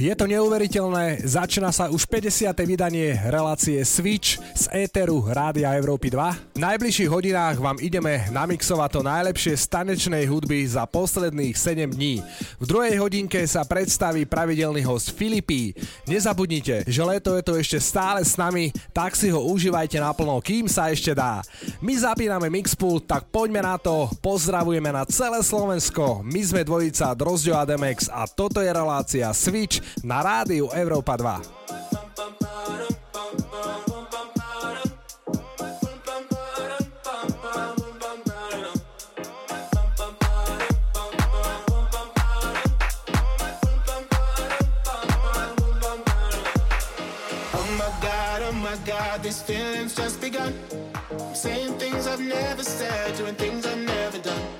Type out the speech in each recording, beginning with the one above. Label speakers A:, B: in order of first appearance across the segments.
A: Je to neuveriteľné, začína sa už 50. vydanie relácie Switch z éteru Rádia Európy 2. V najbližších hodinách vám ideme namixovať to najlepšie stanečnej hudby za posledných 7 dní. V druhej hodinke sa predstaví pravidelný host Filipí. Nezabudnite, že leto je to ešte stále s nami, tak si ho užívajte naplno, kým sa ešte dá. My zapíname Mixpool, tak poďme na to, pozdravujeme na celé Slovensko. My sme dvojica Drozdio a Demex a toto je relácia Switch na rádiu Európa 2. God, these feelings just begun. Saying things I've never said, doing things I've never done.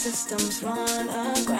B: Systems run aground.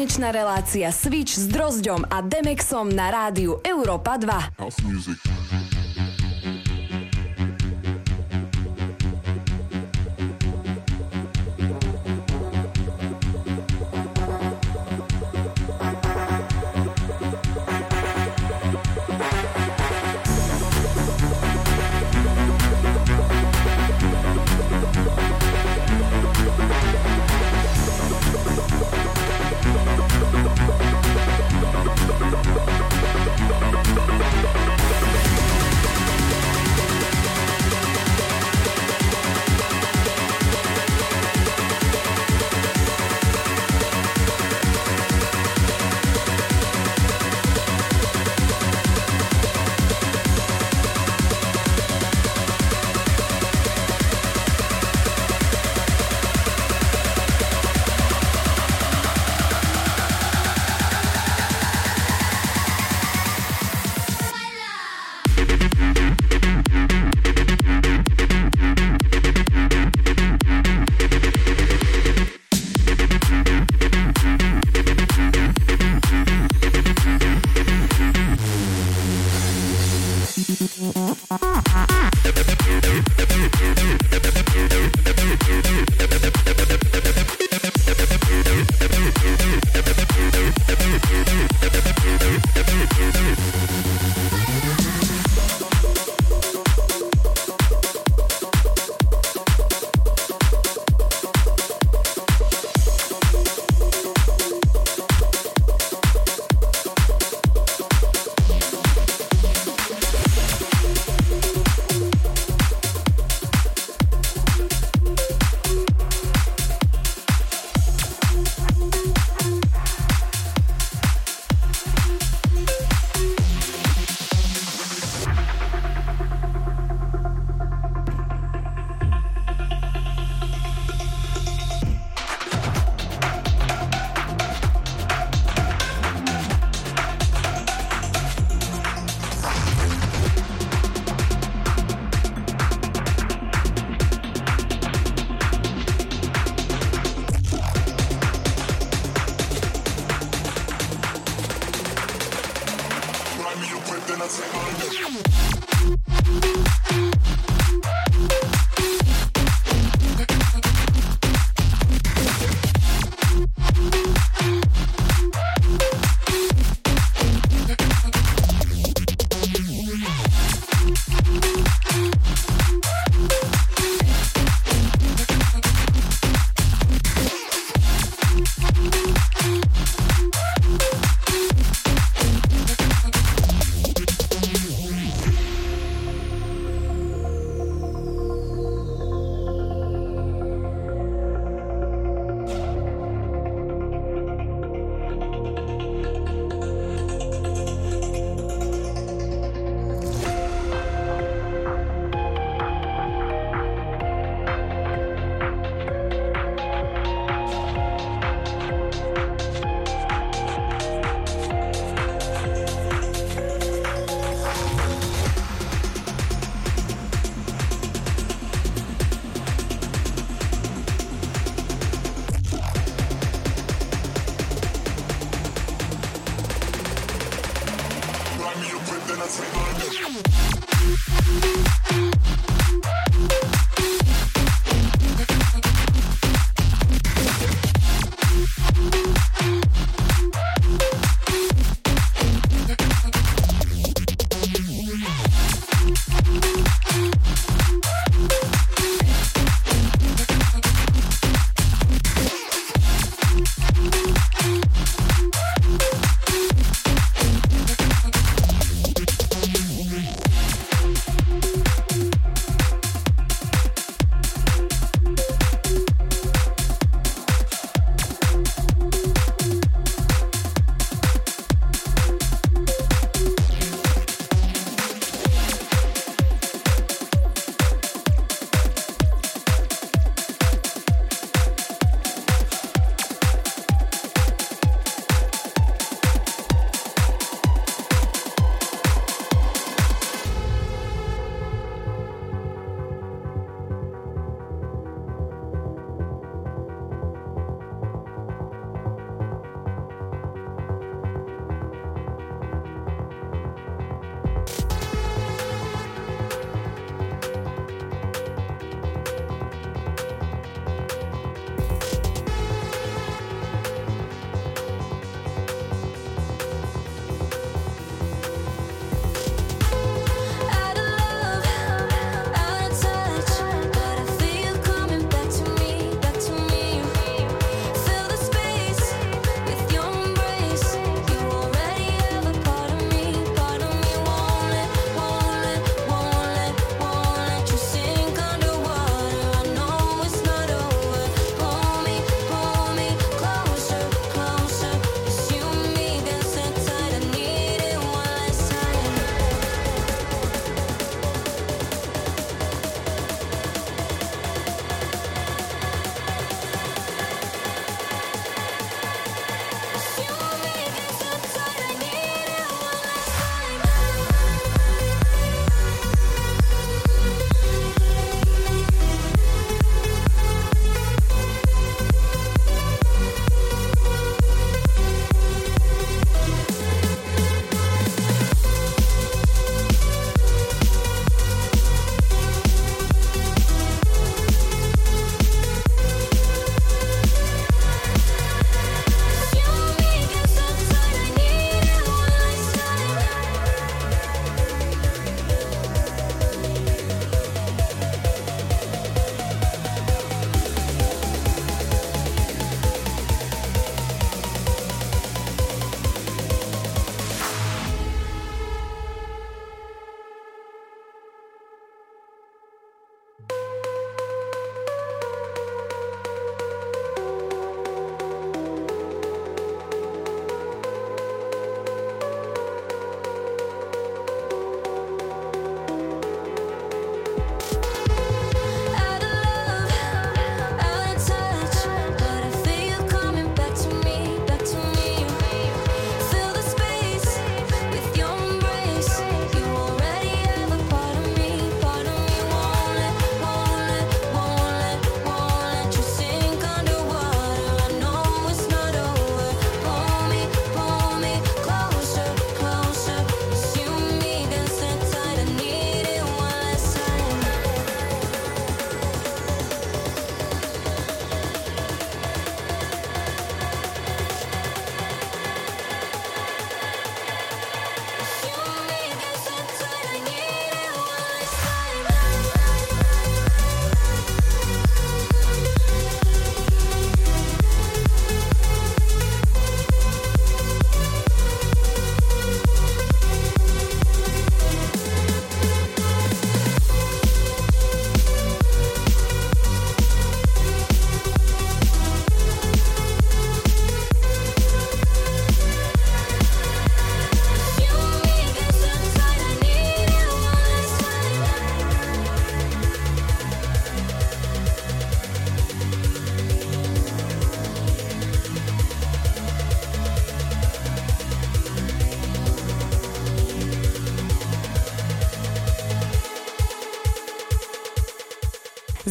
C: tanečná relácia Switch s Drozdom a Demexom na rádiu Európa 2.
D: House music.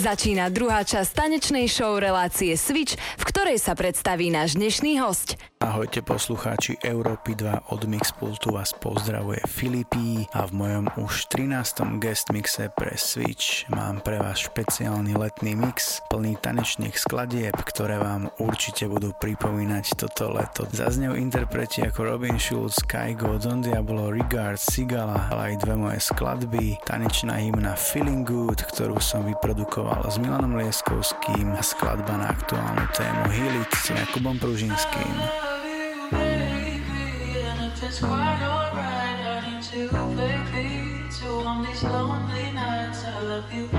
E: Začína druhá časť tanečnej show relácie Switch, v ktorej sa predstaví náš dnešný host.
F: Ahojte poslucháči Európy 2 od Mixpultu vás pozdravuje Filipí a v mojom už 13. guest mixe pre Switch mám pre vás špeciálny letný mix plný tanečných skladieb, ktoré vám určite budú pripomínať toto leto. Zaznejú interpreti ako Robin Schulz, Kaigo, Don Diablo, Regard, Sigala, ale aj dve moje skladby, tanečná hymna Feeling Good, ktorú som vyprodukoval s Milanom Lieskovským a skladba na aktuálnu tému Heal s Jakubom Pružinským.
G: You,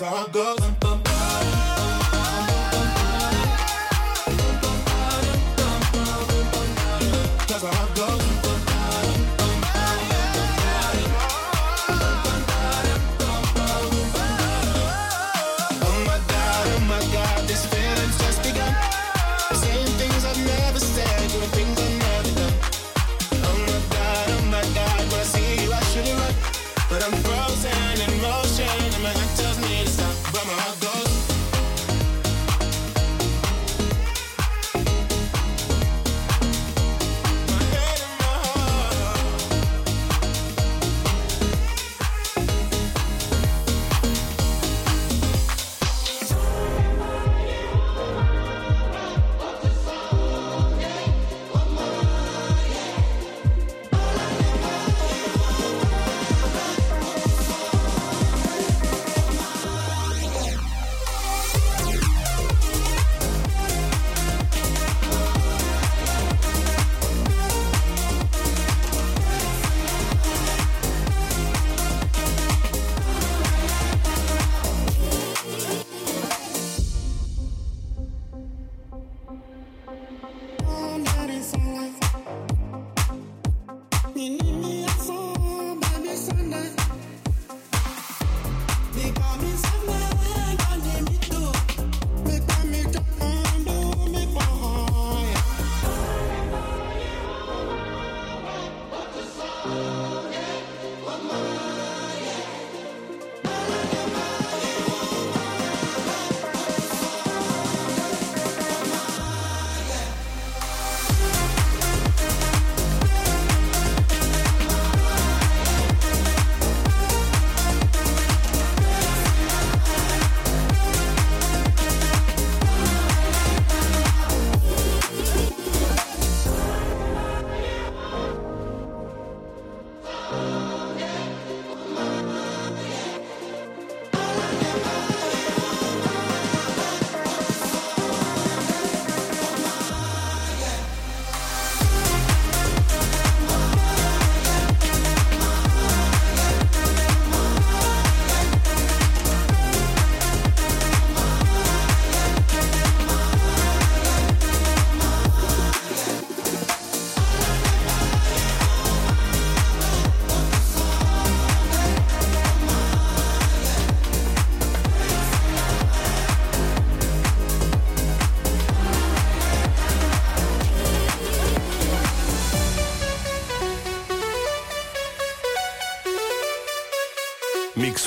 A: as I go.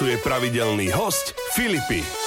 H: Je pravidelný host Filipy.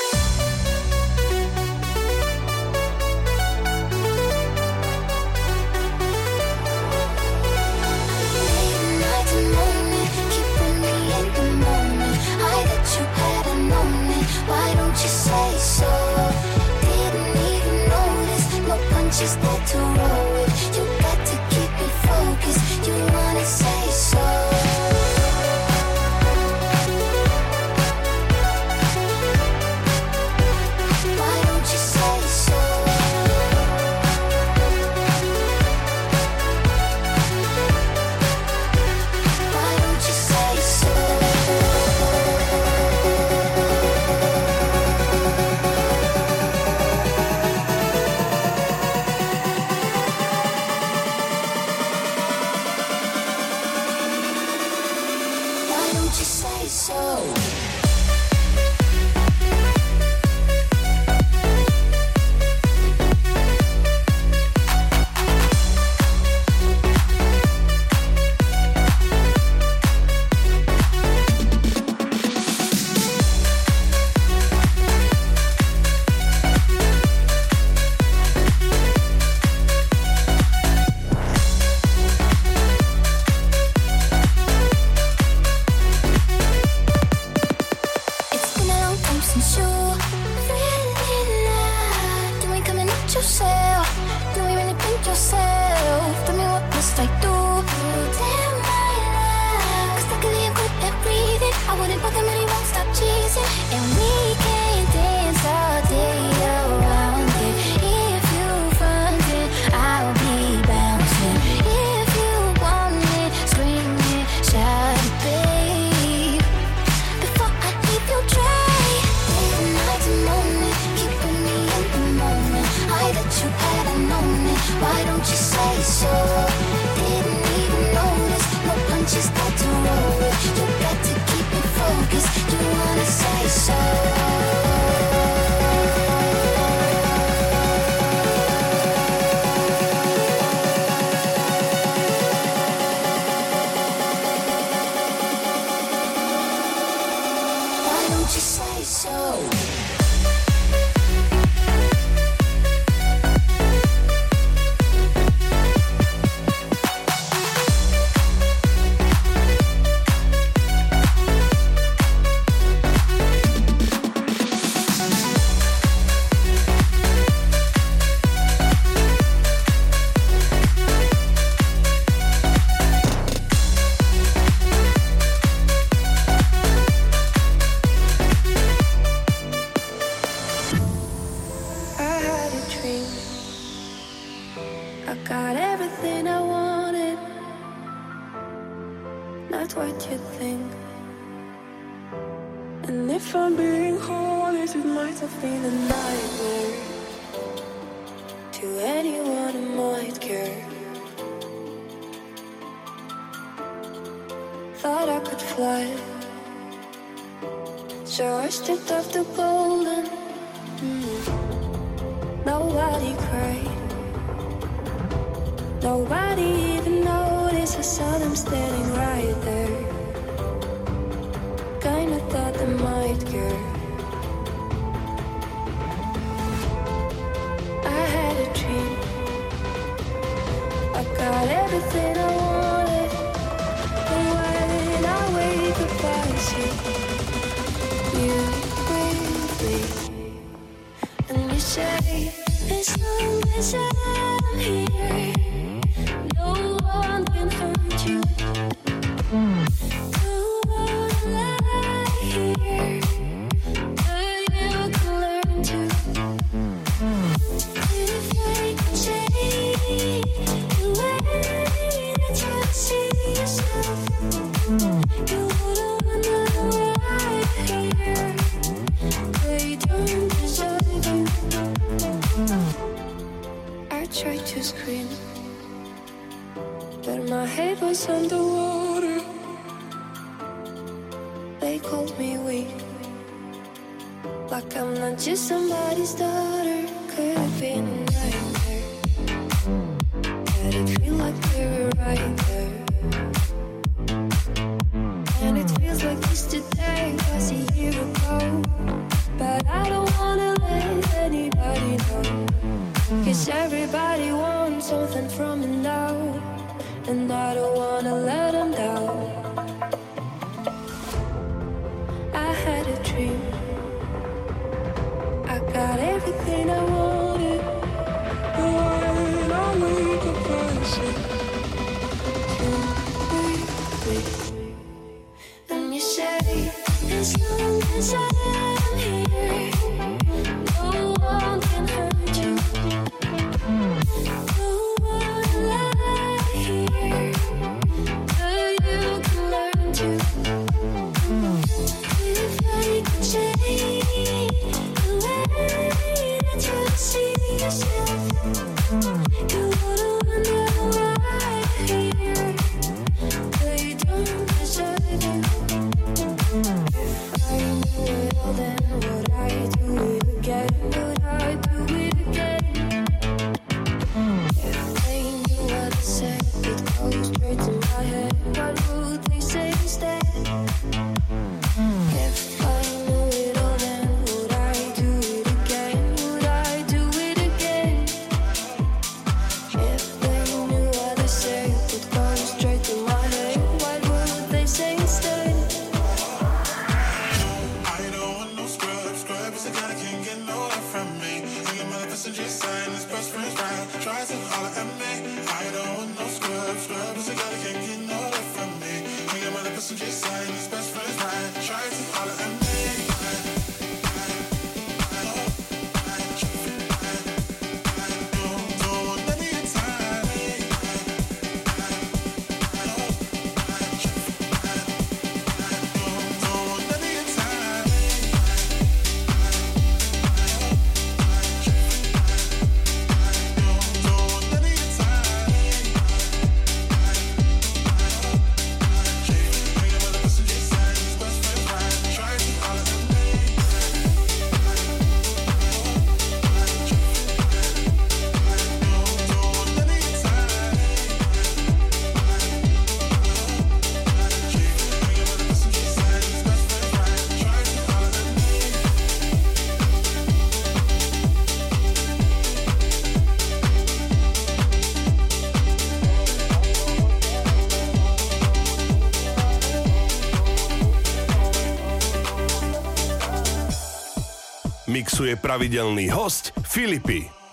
I: pravidelný host Filipy.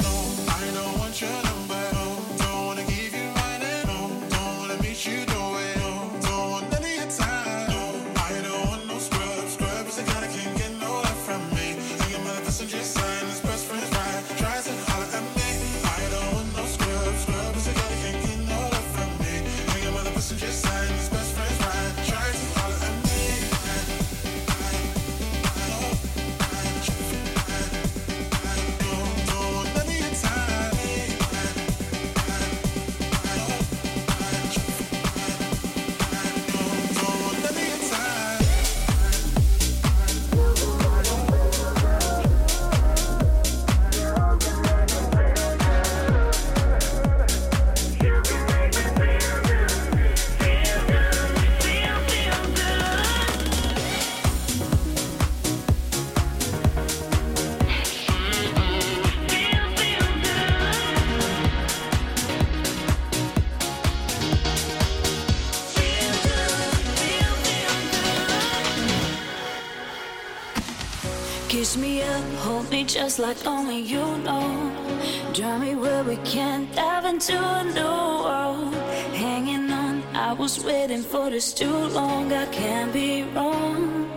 J: just like only you know. draw me where we can dive into a new world. Hanging on, I was waiting for this too long. I can't be wrong.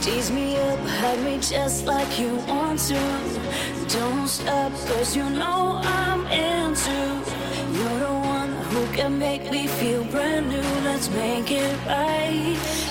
J: Tease me up, hug me just like you want to. Don't stop, cause you know I'm into. You're the one who can make me feel brand new. Let's make it right.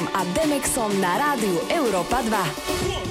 E: Drozďom a Demexom na rádiu Európa 2.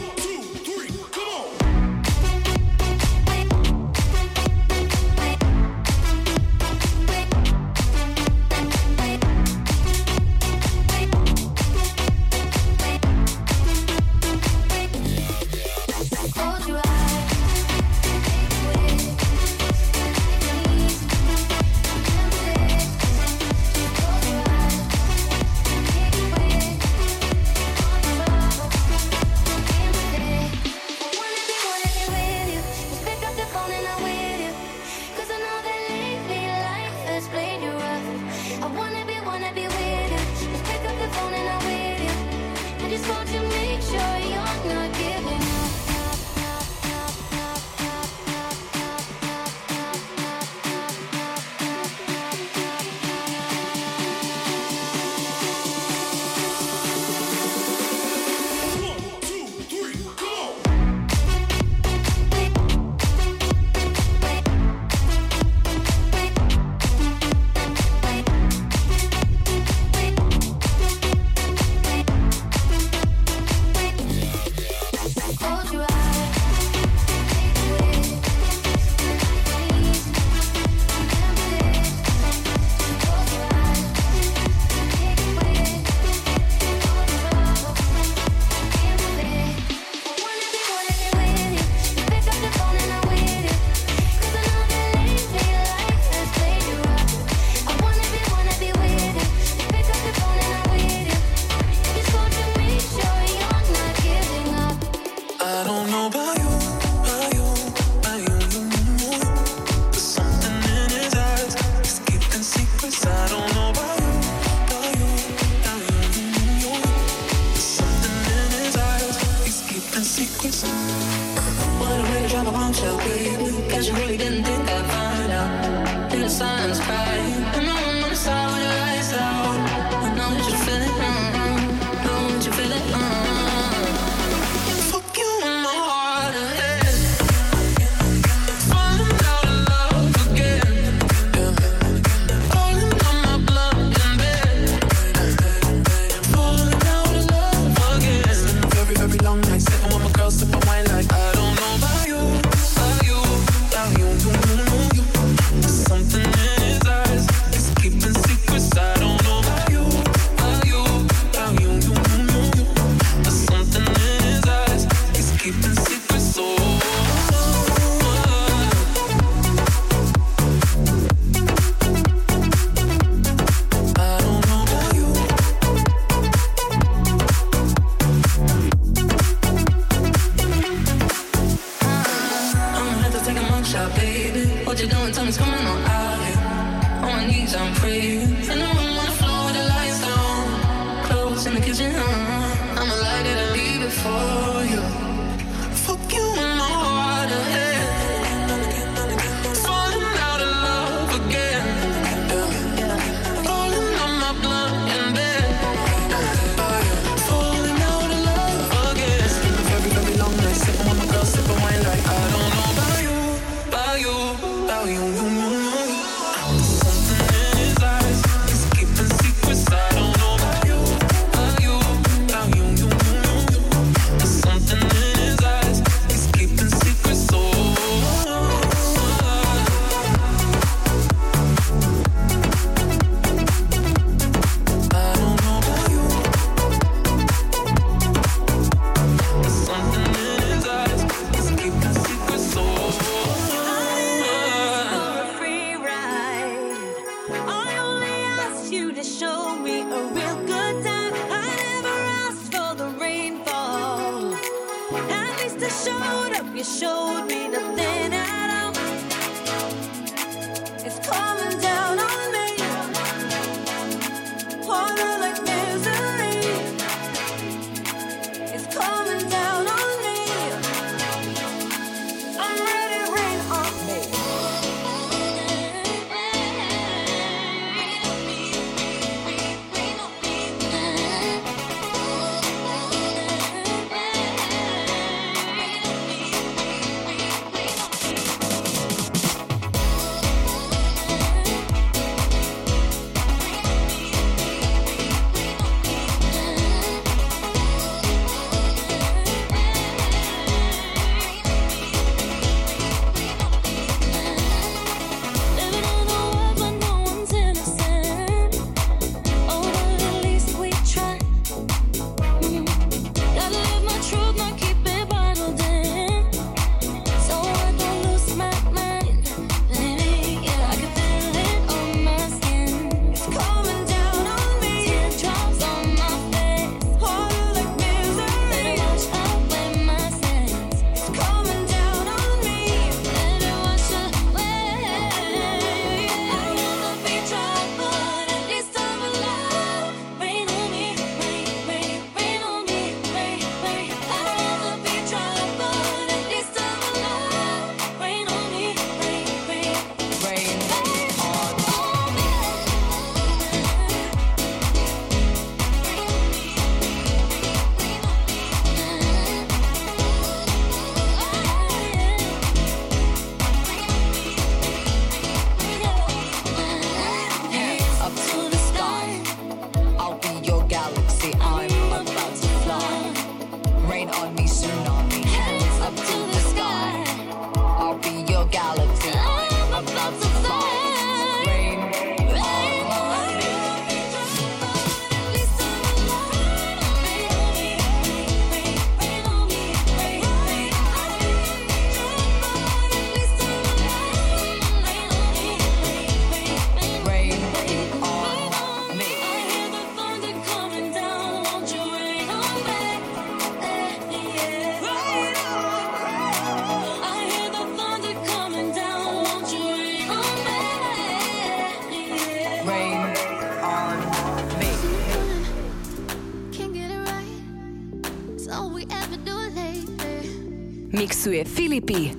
K: Creepy.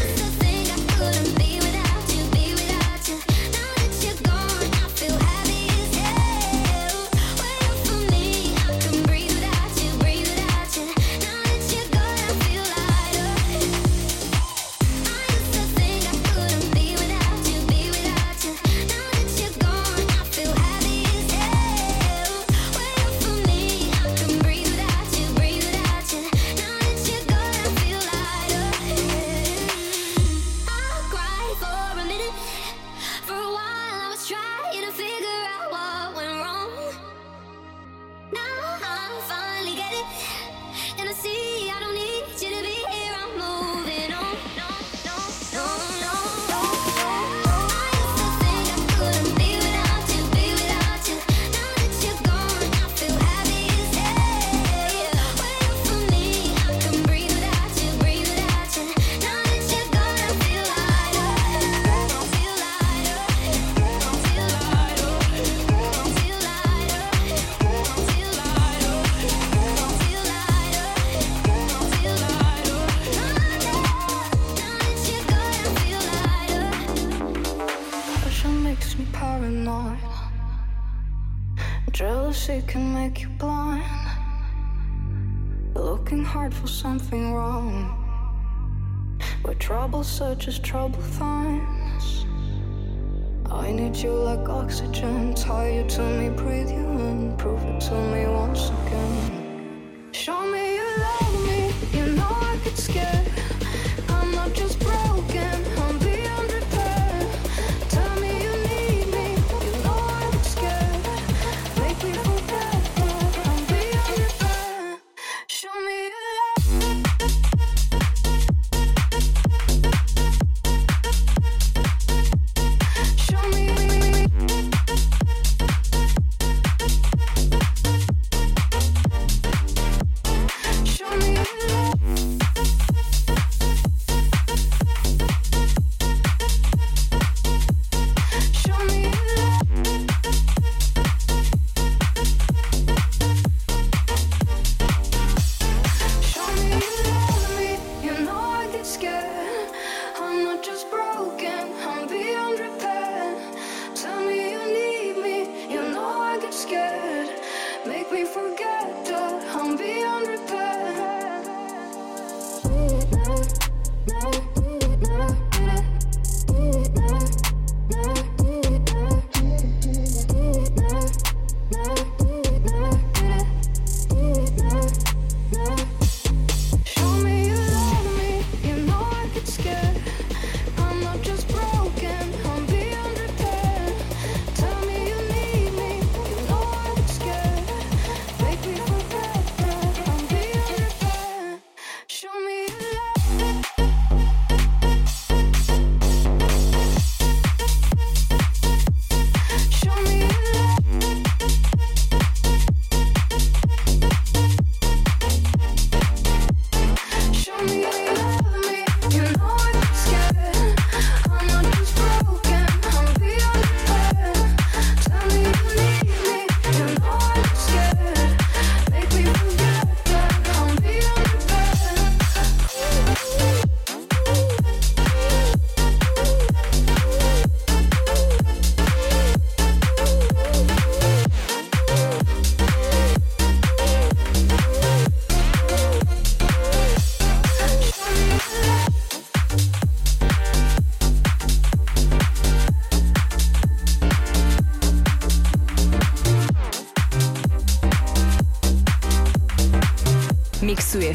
L: just
M: trouble.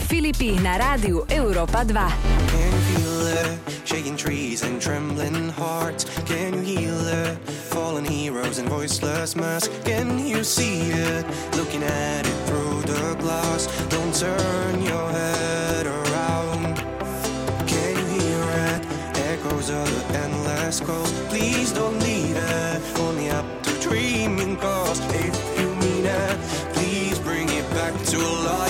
M: Filipi na rádiu Europa 2.
N: Can you feel shaking trees and trembling hearts? Can you heal fallen heroes and voiceless masks? Can you see it looking at it through the glass? Don't turn your head around. Can you hear it? Echoes of the endless calls. Please don't leave it only up to dreaming cause. If you mean it, please bring it back to life.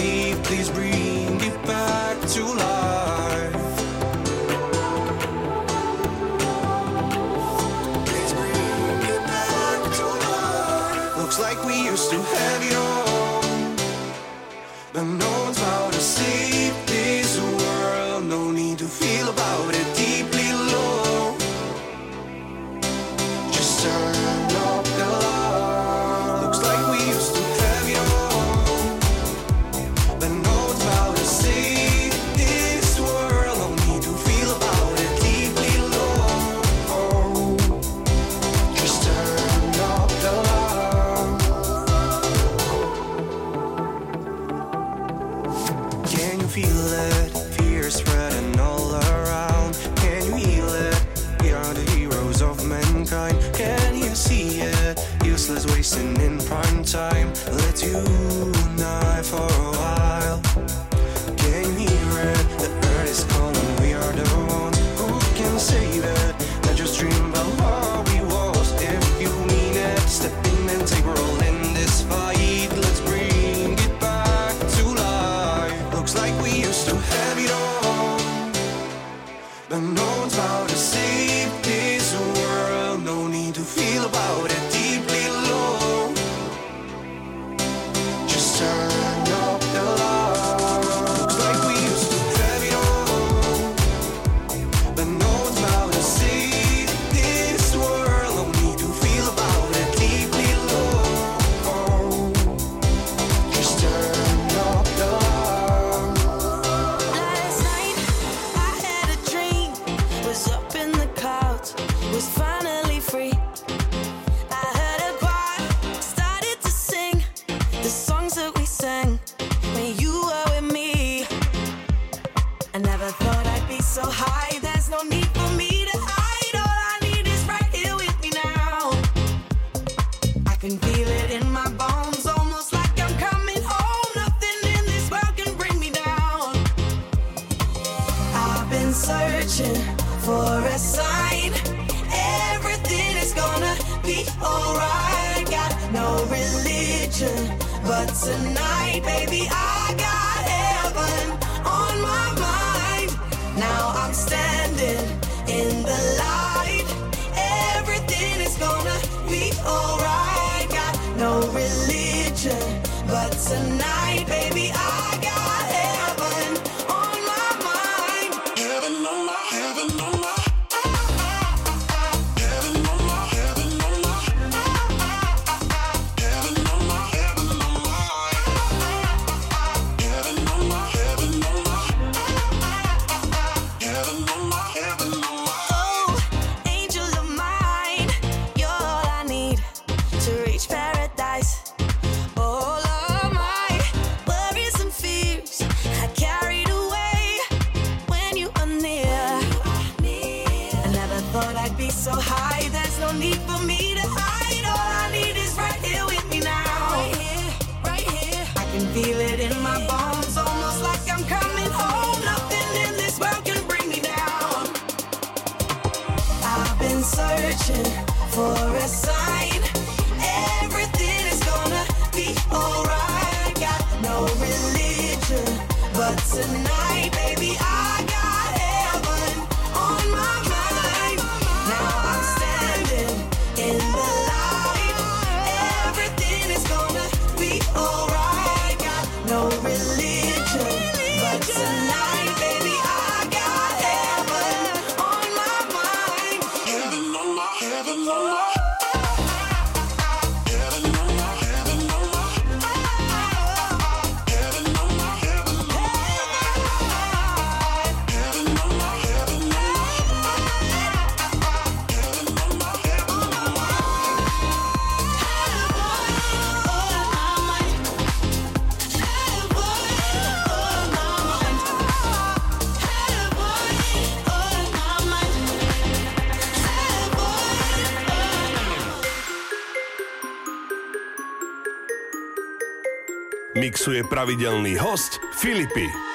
O: Pravidelný host Filipy.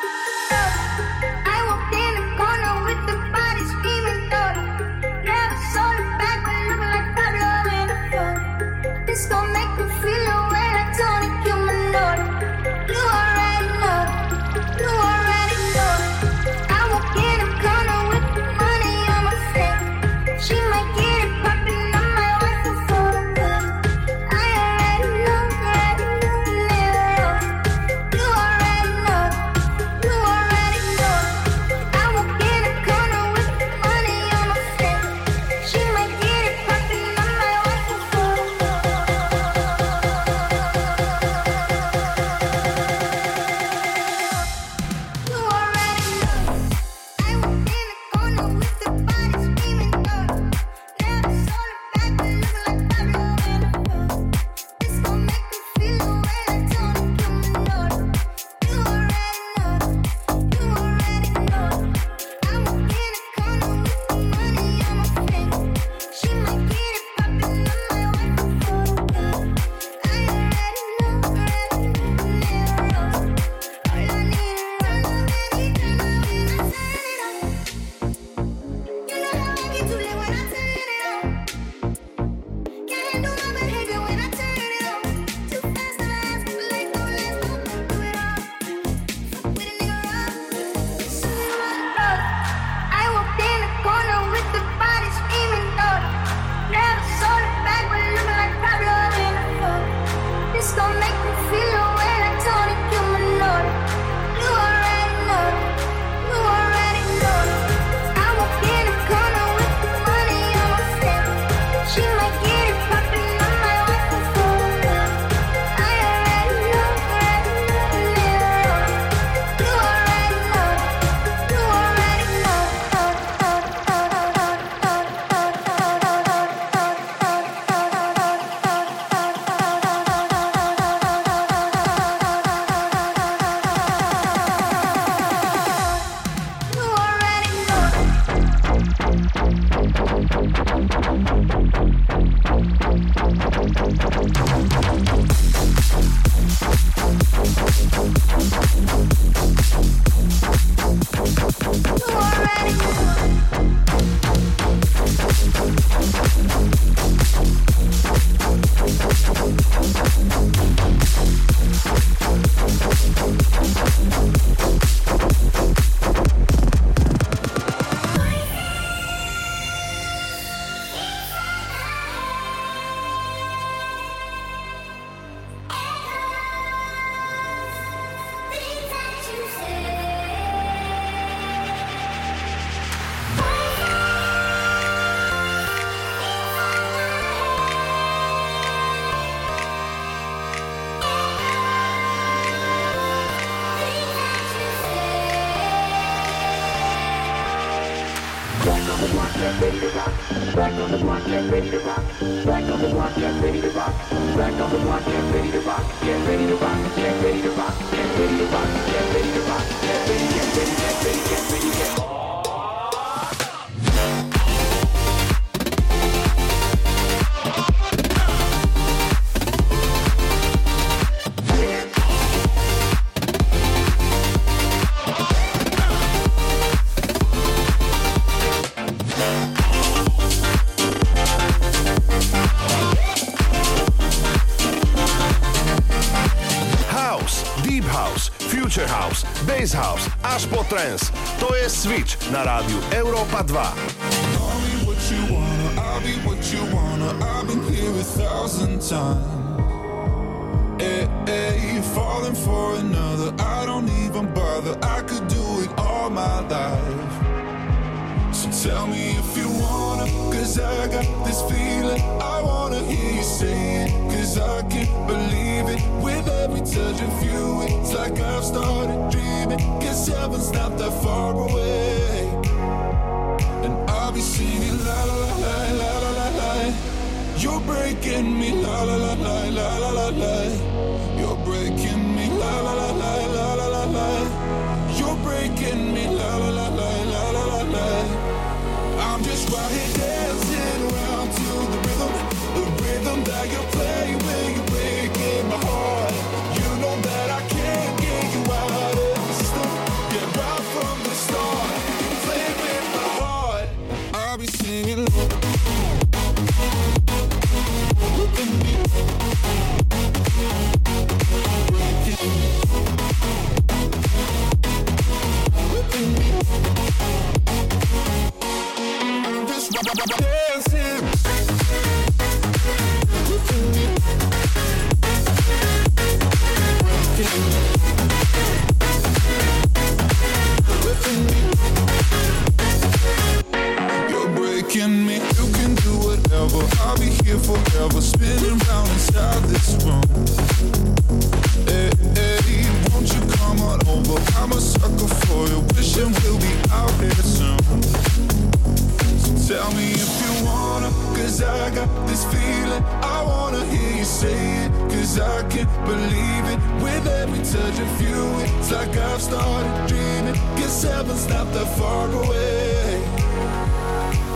P: this
B: feeling. I wanna hear you say it, cause I can't believe it. With every touch of you, it's like I've started dreaming. Guess heaven's not that far away.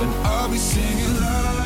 B: And I'll be singing
F: loud.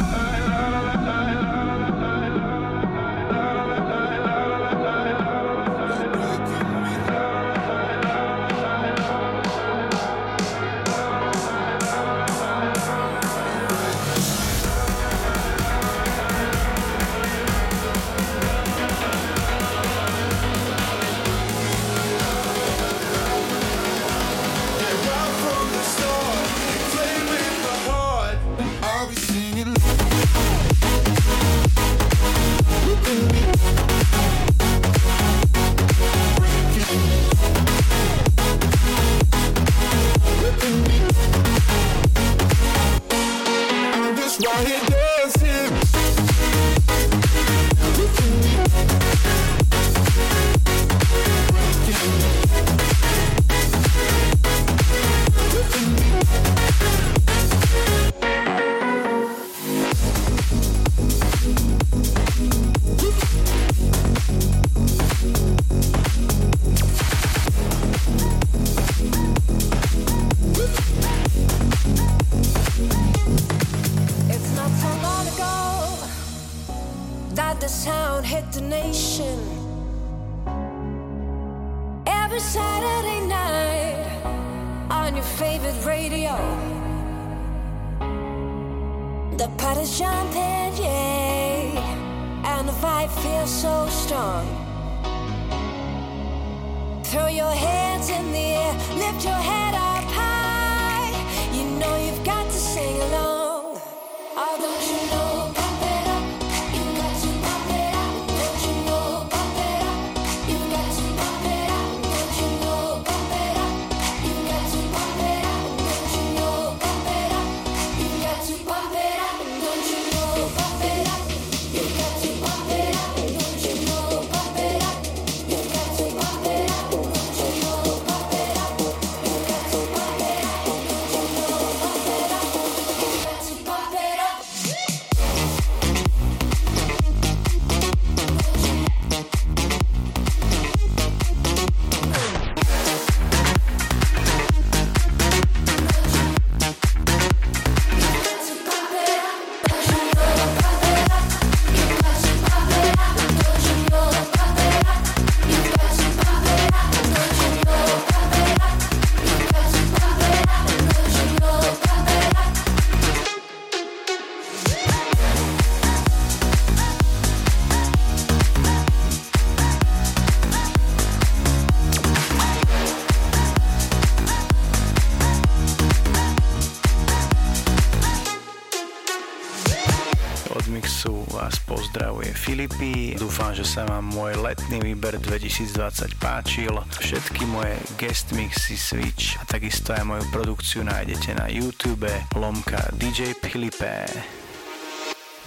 F: Filipy. Dúfam, že sa vám môj letný výber 2020 páčil. Všetky moje guest mixy Switch a takisto aj moju produkciu nájdete na YouTube lomka DJ Filipe.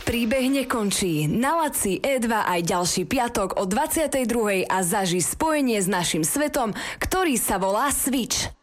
C: Príbeh nekončí. Na Laci E2 aj ďalší piatok o 22. a zaži spojenie s našim svetom, ktorý sa volá Switch.